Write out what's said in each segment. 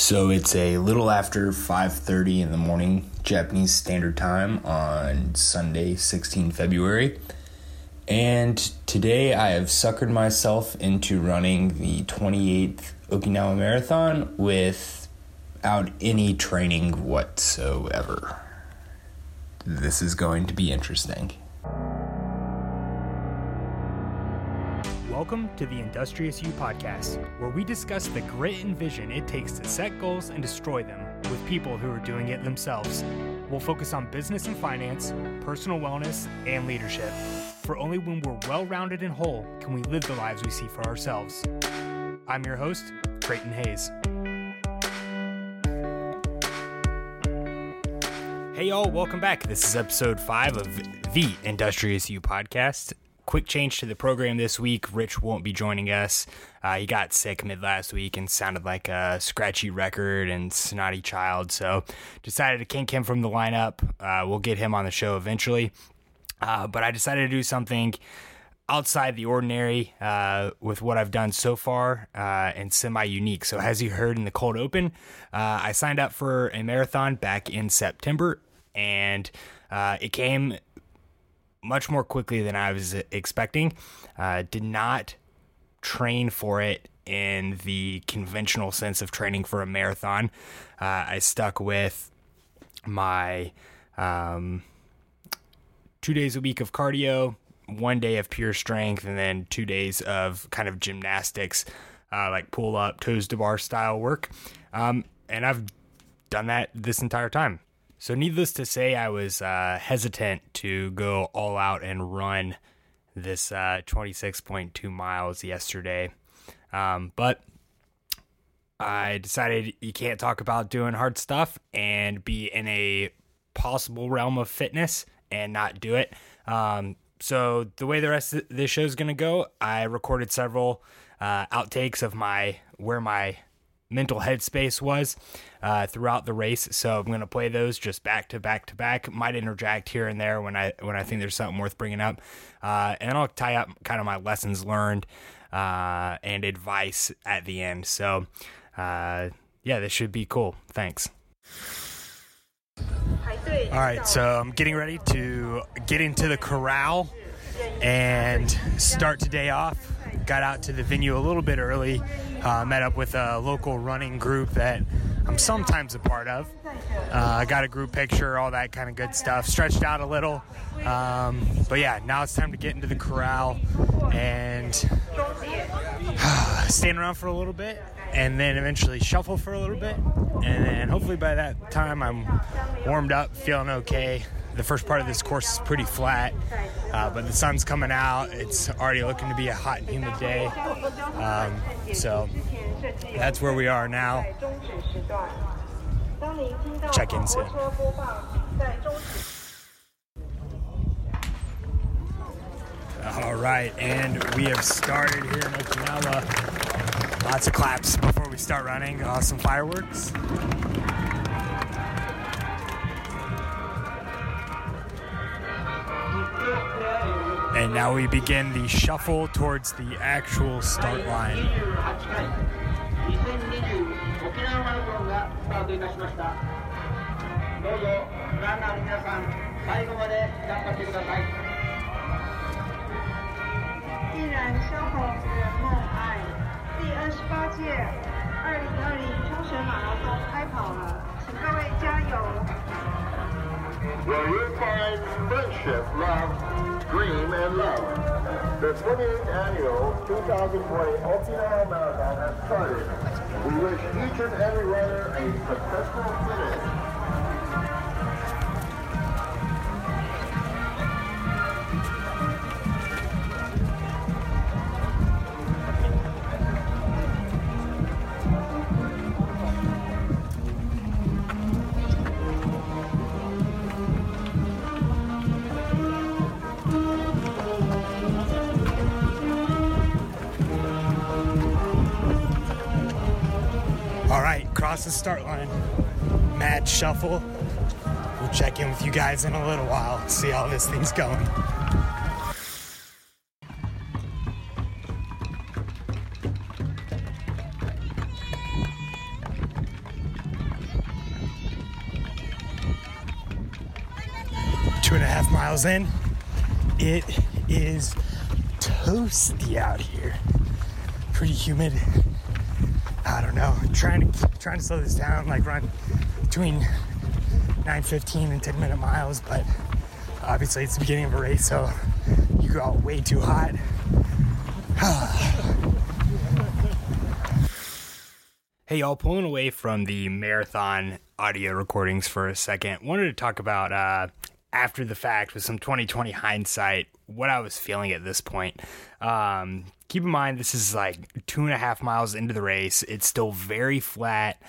So it's a little after 5:30 in the morning Japanese Standard Time on Sunday, 16 February. And today I have suckered myself into running the 28th Okinawa Marathon without any training whatsoever. This is going to be interesting. Welcome to the Industrious You podcast, where we discuss the grit and vision it takes to set goals and destroy them with people who are doing it themselves. We'll focus on business and finance, personal wellness, and leadership. For only when we're well rounded and whole can we live the lives we see for ourselves. I'm your host, Creighton Hayes. Hey, y'all, welcome back. This is episode five of the Industrious You podcast quick change to the program this week. Rich won't be joining us. Uh, he got sick mid last week and sounded like a scratchy record and snotty child. So decided to kink him from the lineup. Uh, we'll get him on the show eventually. Uh, but I decided to do something outside the ordinary uh, with what I've done so far uh, and semi unique. So, as you heard in the cold open, uh, I signed up for a marathon back in September and uh, it came much more quickly than I was expecting. Uh, did not train for it in the conventional sense of training for a marathon. Uh, I stuck with my um, two days a week of cardio, one day of pure strength, and then two days of kind of gymnastics, uh, like pull up, toes to bar style work. Um, and I've done that this entire time. So, needless to say, I was uh, hesitant to go all out and run this uh, 26.2 miles yesterday. Um, but I decided you can't talk about doing hard stuff and be in a possible realm of fitness and not do it. Um, so, the way the rest of this show is going to go, I recorded several uh, outtakes of my where my mental headspace was uh, throughout the race. So I'm going to play those just back to back to back. Might interject here and there when I when I think there's something worth bringing up, uh, and I'll tie up kind of my lessons learned uh, and advice at the end. So uh, yeah, this should be cool. Thanks. All right, so I'm getting ready to get into the corral and start today off. Got out to the venue a little bit early. Uh, met up with a local running group that I'm sometimes a part of. Uh, got a group picture, all that kind of good stuff. Stretched out a little. Um, but yeah, now it's time to get into the corral and stand around for a little bit and then eventually shuffle for a little bit. And then hopefully by that time I'm warmed up, feeling okay. The first part of this course is pretty flat, uh, but the sun's coming out. It's already looking to be a hot and humid day. Um, so that's where we are now. Check in soon. All right, and we have started here in Okinawa. Lots of claps before we start running. Awesome fireworks. And now we begin the shuffle towards the actual start line where you find friendship, love, dream, and love. The 28th annual 2020 Okinawa Marathon has started. We wish each and every runner a successful finish. across the start line. Mad shuffle. We'll check in with you guys in a little while, see how this thing's going. Two and a half miles in, it is toasty out here. Pretty humid I don't know. trying to trying to slow this down, like run between 9:15 and 10 minute miles, but obviously it's the beginning of a race, so you go out way too hot. Hey, y'all, pulling away from the marathon audio recordings for a second, wanted to talk about uh, after the fact with some 2020 hindsight what I was feeling at this point. Um, keep in mind, this is like two and a half miles into the race. It's still very flat,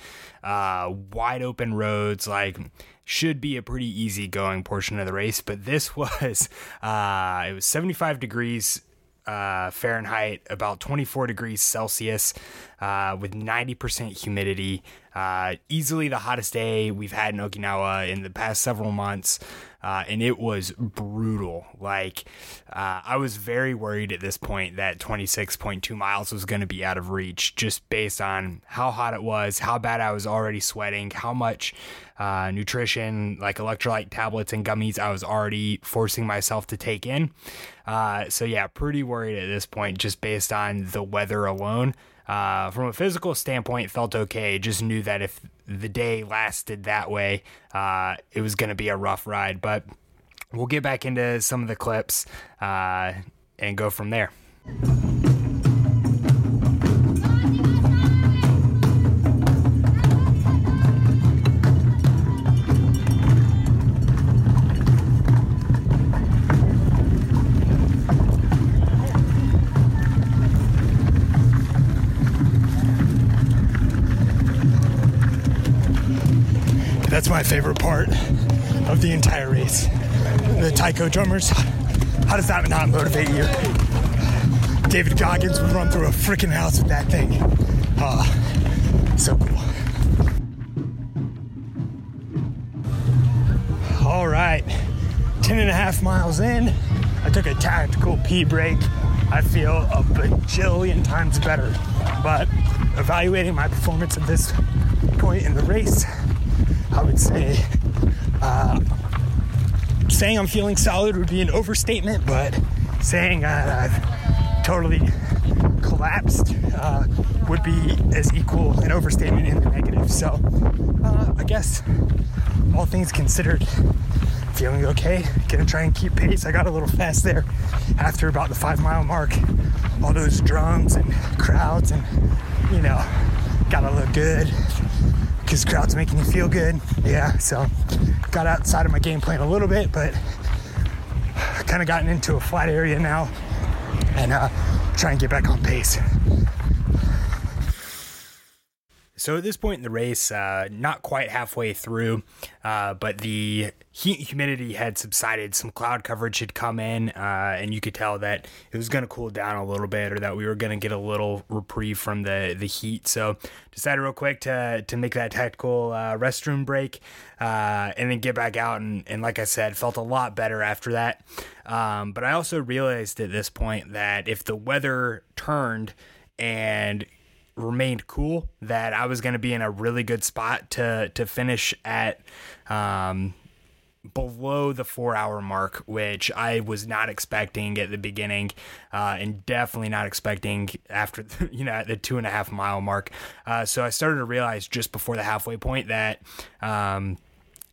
uh, wide open roads, like should be a pretty easy going portion of the race, but this was uh, it was 75 degrees uh, Fahrenheit, about 24 degrees Celsius, uh, with 90% humidity. Uh, easily the hottest day we've had in Okinawa in the past several months uh, and it was brutal. Like, uh, I was very worried at this point that 26.2 miles was going to be out of reach just based on how hot it was, how bad I was already sweating, how much uh, nutrition, like electrolyte tablets and gummies, I was already forcing myself to take in. Uh, so, yeah, pretty worried at this point just based on the weather alone. Uh, from a physical standpoint, felt okay. Just knew that if the day lasted that way, uh, it was going to be a rough ride. But we'll get back into some of the clips uh, and go from there. That's my favorite part of the entire race. The Taiko drummers. How does that not motivate you? David Goggins would run through a freaking house with that thing. Ah, so cool. All right, 10 and a half miles in. I took a tactical pee break. I feel a bajillion times better. But evaluating my performance at this point in the race, I would say uh, saying I'm feeling solid would be an overstatement, but saying I've totally collapsed uh, would be as equal an overstatement in the negative. So uh, I guess all things considered, feeling okay. Gonna try and keep pace. I got a little fast there after about the five mile mark. All those drums and crowds, and you know, gotta look good because crowd's making you feel good. Yeah, so got outside of my game plan a little bit, but kind of gotten into a flat area now and uh, try and get back on pace. So at this point in the race, uh, not quite halfway through, uh, but the heat humidity had subsided. Some cloud coverage had come in, uh, and you could tell that it was going to cool down a little bit, or that we were going to get a little reprieve from the the heat. So decided real quick to to make that tactical uh, restroom break, uh, and then get back out. And, and like I said, felt a lot better after that. Um, but I also realized at this point that if the weather turned and remained cool that I was going to be in a really good spot to to finish at um, below the four hour mark, which I was not expecting at the beginning, uh, and definitely not expecting after you know at the two and a half mile mark. Uh, so I started to realize just before the halfway point that um,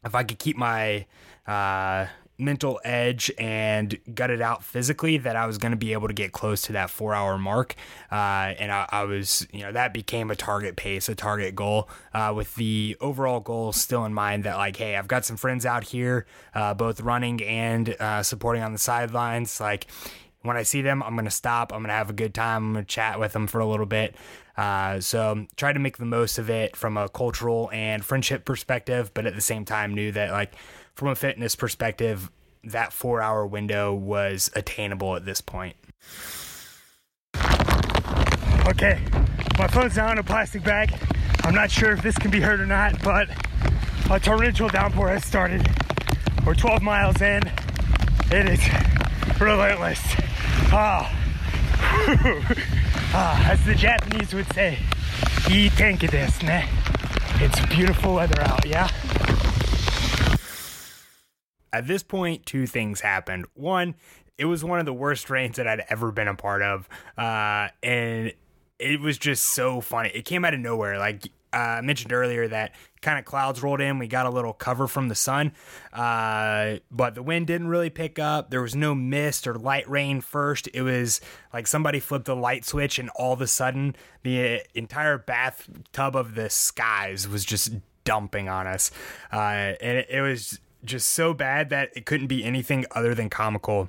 if I could keep my uh, mental edge and gut it out physically that I was going to be able to get close to that four hour mark. Uh, and I, I, was, you know, that became a target pace, a target goal, uh, with the overall goal still in mind that, like, hey, I've got some friends out here, uh, both running and uh, supporting on the sidelines. Like, when I see them, I'm to stop. I'm to have a good time. I'm to chat with them for a little bit. Uh, so try to make the most of it from a cultural and friendship perspective, but at the same time knew that like from a fitness perspective, that four hour window was attainable at this point. Okay, my phone's now in a plastic bag. I'm not sure if this can be heard or not, but a torrential downpour has started. We're 12 miles in. It is relentless. Ah, ah as the Japanese would say, desu ne. It's beautiful weather out, yeah? at this point, two things happened. One, it was one of the worst rains that I'd ever been a part of, uh, and it was just so funny. It came out of nowhere. Like uh, I mentioned earlier, that kind of clouds rolled in. We got a little cover from the sun, uh, but the wind didn't really pick up. There was no mist or light rain first. It was like somebody flipped the light switch, and all of a sudden, the entire bathtub of the skies was just dumping on us. Uh, and it, it was just so bad that it couldn't be anything other than comical.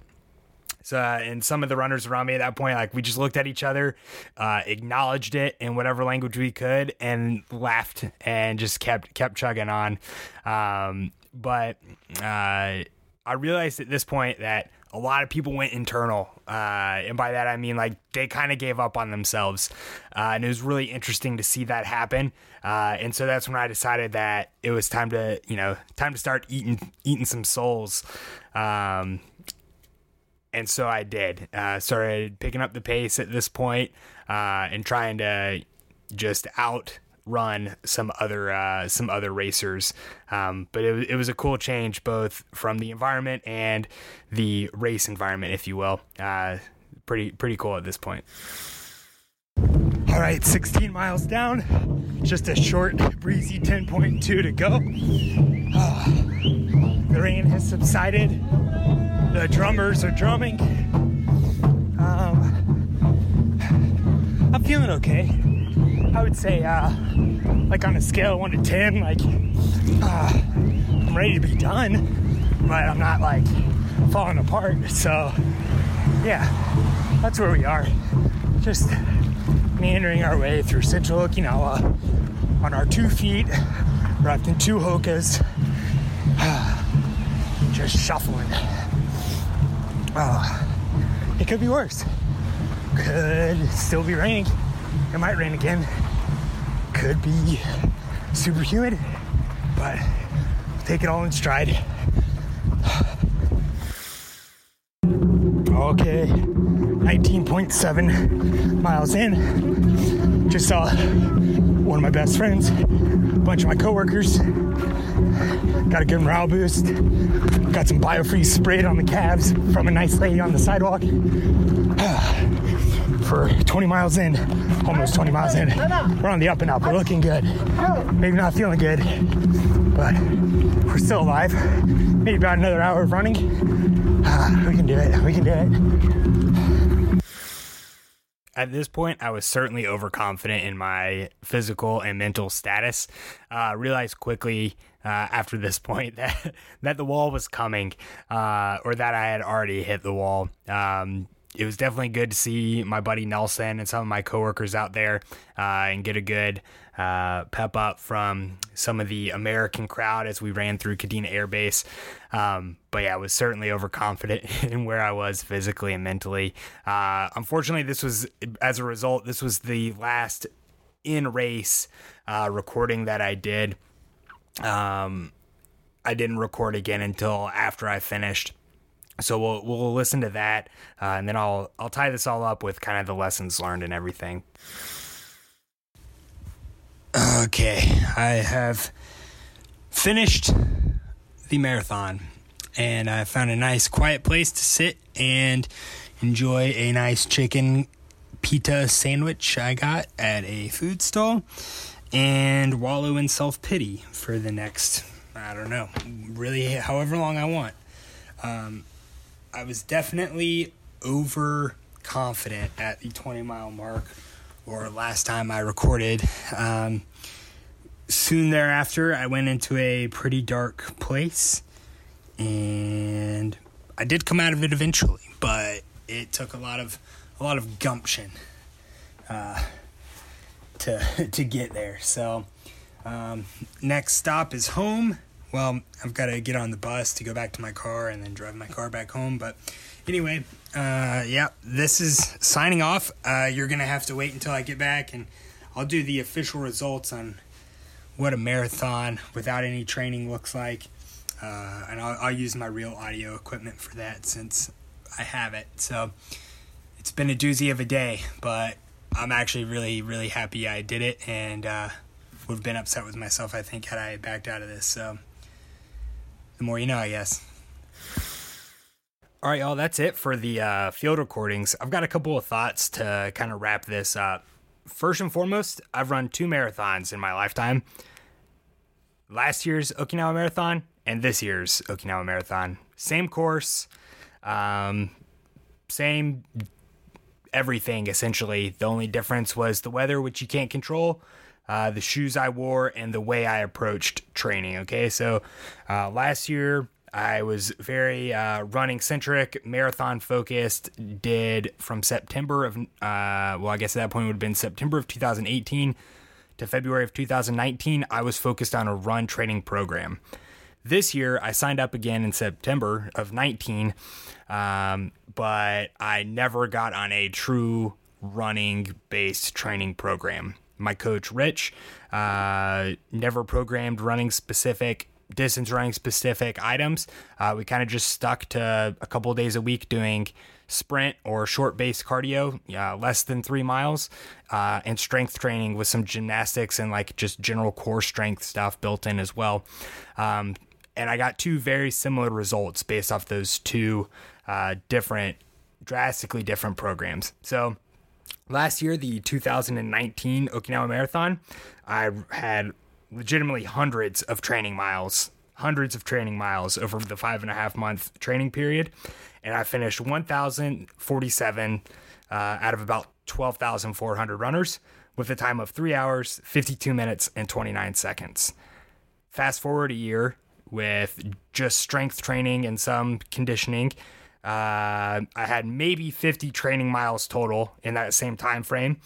So, uh, and some of the runners around me at that point, like we just looked at each other, uh, acknowledged it in whatever language we could, and laughed and just kept kept chugging on. Um, but uh, I realized at this point that a lot of people went internal, uh, and by that I mean like they kind of gave up on themselves, uh, and it was really interesting to see that happen. Uh, and so that's when I decided that it was time to, you know, time to start eating eating some souls. Um, and so I did. Uh, started picking up the pace at this point, uh, and trying to just outrun some other uh, some other racers. Um, but it, it was a cool change, both from the environment and the race environment, if you will. Uh, pretty pretty cool at this point. All right, 16 miles down, just a short, breezy 10.2 to go. the rain has subsided. The drummers are drumming. Um, I'm feeling okay. I would say, uh, like on a scale of 1 to 10, like, uh, I'm ready to be done, but I'm not like falling apart. So, yeah, that's where we are. Just meandering our way through central Okinawa on our two feet, wrapped in two Hokas, just shuffling. Oh, it could be worse. Could still be raining. It might rain again. Could be super humid, but take it all in stride. Okay, 19.7 miles in. Just saw one of my best friends, a bunch of my coworkers. Got a good morale boost. Got some Biofreeze sprayed on the calves from a nice lady on the sidewalk. For 20 miles in, almost 20 miles in, we're on the up and up. We're looking good. Maybe not feeling good, but we're still alive. Maybe about another hour of running. We can do it. We can do it. At this point, I was certainly overconfident in my physical and mental status. Uh, realized quickly uh, after this point that that the wall was coming, uh, or that I had already hit the wall. Um, it was definitely good to see my buddy Nelson and some of my coworkers out there uh, and get a good uh, pep up from some of the American crowd as we ran through Kadena Air Base. Um, but yeah, I was certainly overconfident in where I was physically and mentally. Uh, unfortunately, this was, as a result, this was the last in race uh, recording that I did. Um, I didn't record again until after I finished. So we'll we'll listen to that, uh, and then I'll I'll tie this all up with kind of the lessons learned and everything. Okay, I have finished the marathon, and I found a nice quiet place to sit and enjoy a nice chicken pita sandwich I got at a food stall, and wallow in self pity for the next I don't know, really however long I want. Um, I was definitely overconfident at the 20 mile mark or last time I recorded. Um, soon thereafter, I went into a pretty dark place and I did come out of it eventually, but it took a lot of a lot of gumption uh, to to get there. So um, next stop is home well, I've got to get on the bus to go back to my car and then drive my car back home. But anyway, uh, yeah, this is signing off. Uh, you're to have to wait until I get back and I'll do the official results on what a marathon without any training looks like. Uh, and I'll, I'll use my real audio equipment for that since I have it. So it's been a doozy of a day, but I'm actually really, really happy I did it and uh, would have been upset with myself, I think, had I backed out of this. So the more you know, I guess. All right, y'all, that's it for the uh, field recordings. I've got a couple of thoughts to kind of wrap this up. First and foremost, I've run two marathons in my lifetime last year's Okinawa Marathon and this year's Okinawa Marathon. Same course, um, same everything essentially. The only difference was the weather, which you can't control, uh, the shoes I wore, and the way I approached training. Okay, so uh, last year I was very uh, running centric, marathon focused. Did from September of, uh, well, I guess at that point would have been September of 2018 to February of 2019. I was focused on a run training program. This year, I signed up again in September of 19, um, but I never got on a true running based training program. My coach, Rich, uh, never programmed running specific distance running specific items. Uh, we kind of just stuck to a couple days a week doing sprint or short based cardio, uh, less than three miles, uh, and strength training with some gymnastics and like just general core strength stuff built in as well. Um, and I got two very similar results based off those two uh, different, drastically different programs. So, last year, the 2019 Okinawa Marathon, I had legitimately hundreds of training miles, hundreds of training miles over the five and a half month training period. And I finished 1,047 uh, out of about 12,400 runners with a time of three hours, 52 minutes, and 29 seconds. Fast forward a year with just strength training and some conditioning. Uh, I had maybe 50 training miles total in that same time frame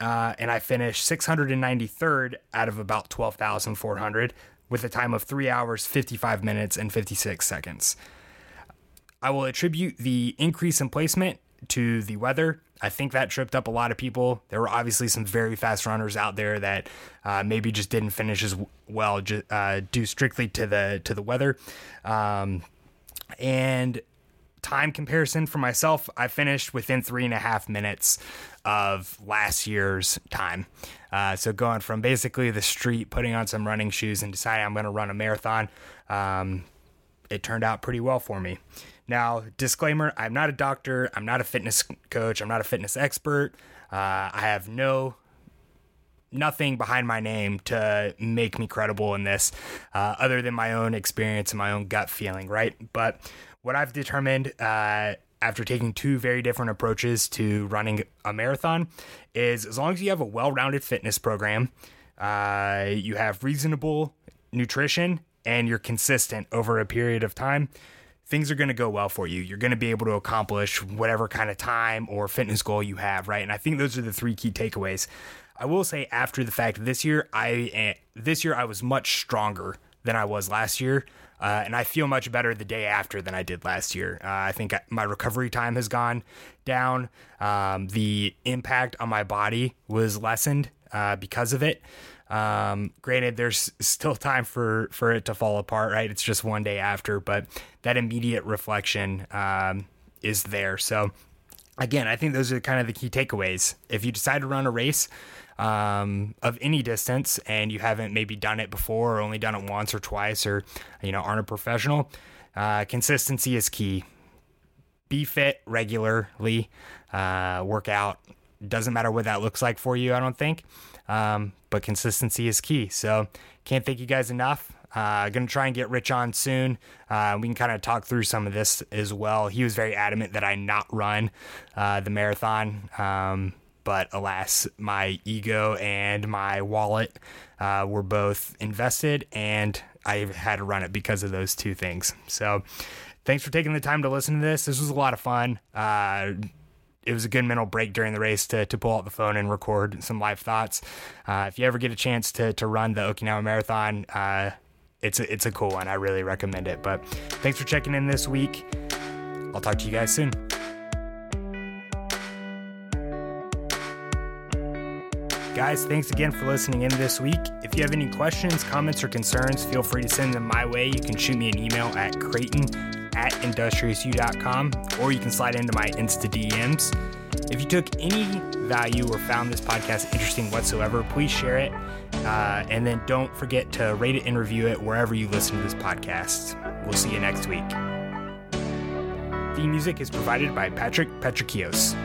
uh, and I finished 693rd out of about 12,400 with a time of 3 hours, 55 minutes, and 56 seconds. I will attribute the increase in placement to the weather. I think that tripped up a lot of people. There were obviously some very fast runners out there that uh, maybe just didn't finish as well uh, due strictly to the to the weather. Um, and time comparison for myself, I finished within three and a half minutes of last year's time. Uh, so going from basically the street, putting on some running shoes, and deciding I'm going to run a marathon, um, it turned out pretty well for me. Now, disclaimer: I'm not a doctor. I'm not a fitness coach. I'm not a fitness expert. Uh, I have no nothing behind my name to make me credible in this, uh, other than my own experience and my own gut feeling, right? But what I've determined uh, after taking two very different approaches to running a marathon is as long as you have a well rounded fitness program, uh, you have reasonable nutrition, and you're consistent over a period of time, things are going to go well for you. You're going to be able to accomplish whatever kind of time or fitness goal you have, right? And I think those are the three key takeaways. I will say after the fact this year I eh, this year I was much stronger than I was last year. Uh, and I feel much better the day after than I did last year. Uh, I think my recovery time has gone down. Um, the impact on my body was lessened uh, because of it. Um, granted, there's still time for for it to fall apart, right? It's just one day after, but that immediate reflection um, is there. So, again, I think those are kind of the key takeaways. If you decide to run a race, um, of any distance and you haven't maybe done it before or only done it once or twice or you know aren't a professional, uh, consistency is key. Be fit regularly, uh, work out. Doesn't matter what that looks like for you, I don't think. Um, but consistency is key. So can't thank you guys enough. Uh, gonna try and get Rich on soon. Uh, we can kind of talk through some of this as well. He was very adamant that I not run uh, the marathon. Um, but alas, my ego and my wallet uh, were both invested, and I had to run it because of those two things. So, thanks for taking the time to listen to this. This was a lot of fun. It was a good mental break during the race to, to pull out the phone and record some live thoughts. Uh, if you ever get a chance to, to run the Okinawa Marathon, uh, it's a, it's a cool one. I really recommend it. But thanks for checking in this week. I'll talk to you guys soon. Guys, thanks again for listening in this week. If you have any questions, comments, or concerns, feel free to send them my way. You can shoot me an email at creighton at industriousu.com or you can slide into my Insta DMs. If you took any value or found this podcast interesting whatsoever, please share it. Uh, and then don't forget to rate it and review it wherever you listen to this podcast. We'll see you next week. Theme music is provided by Patrick Petrikios.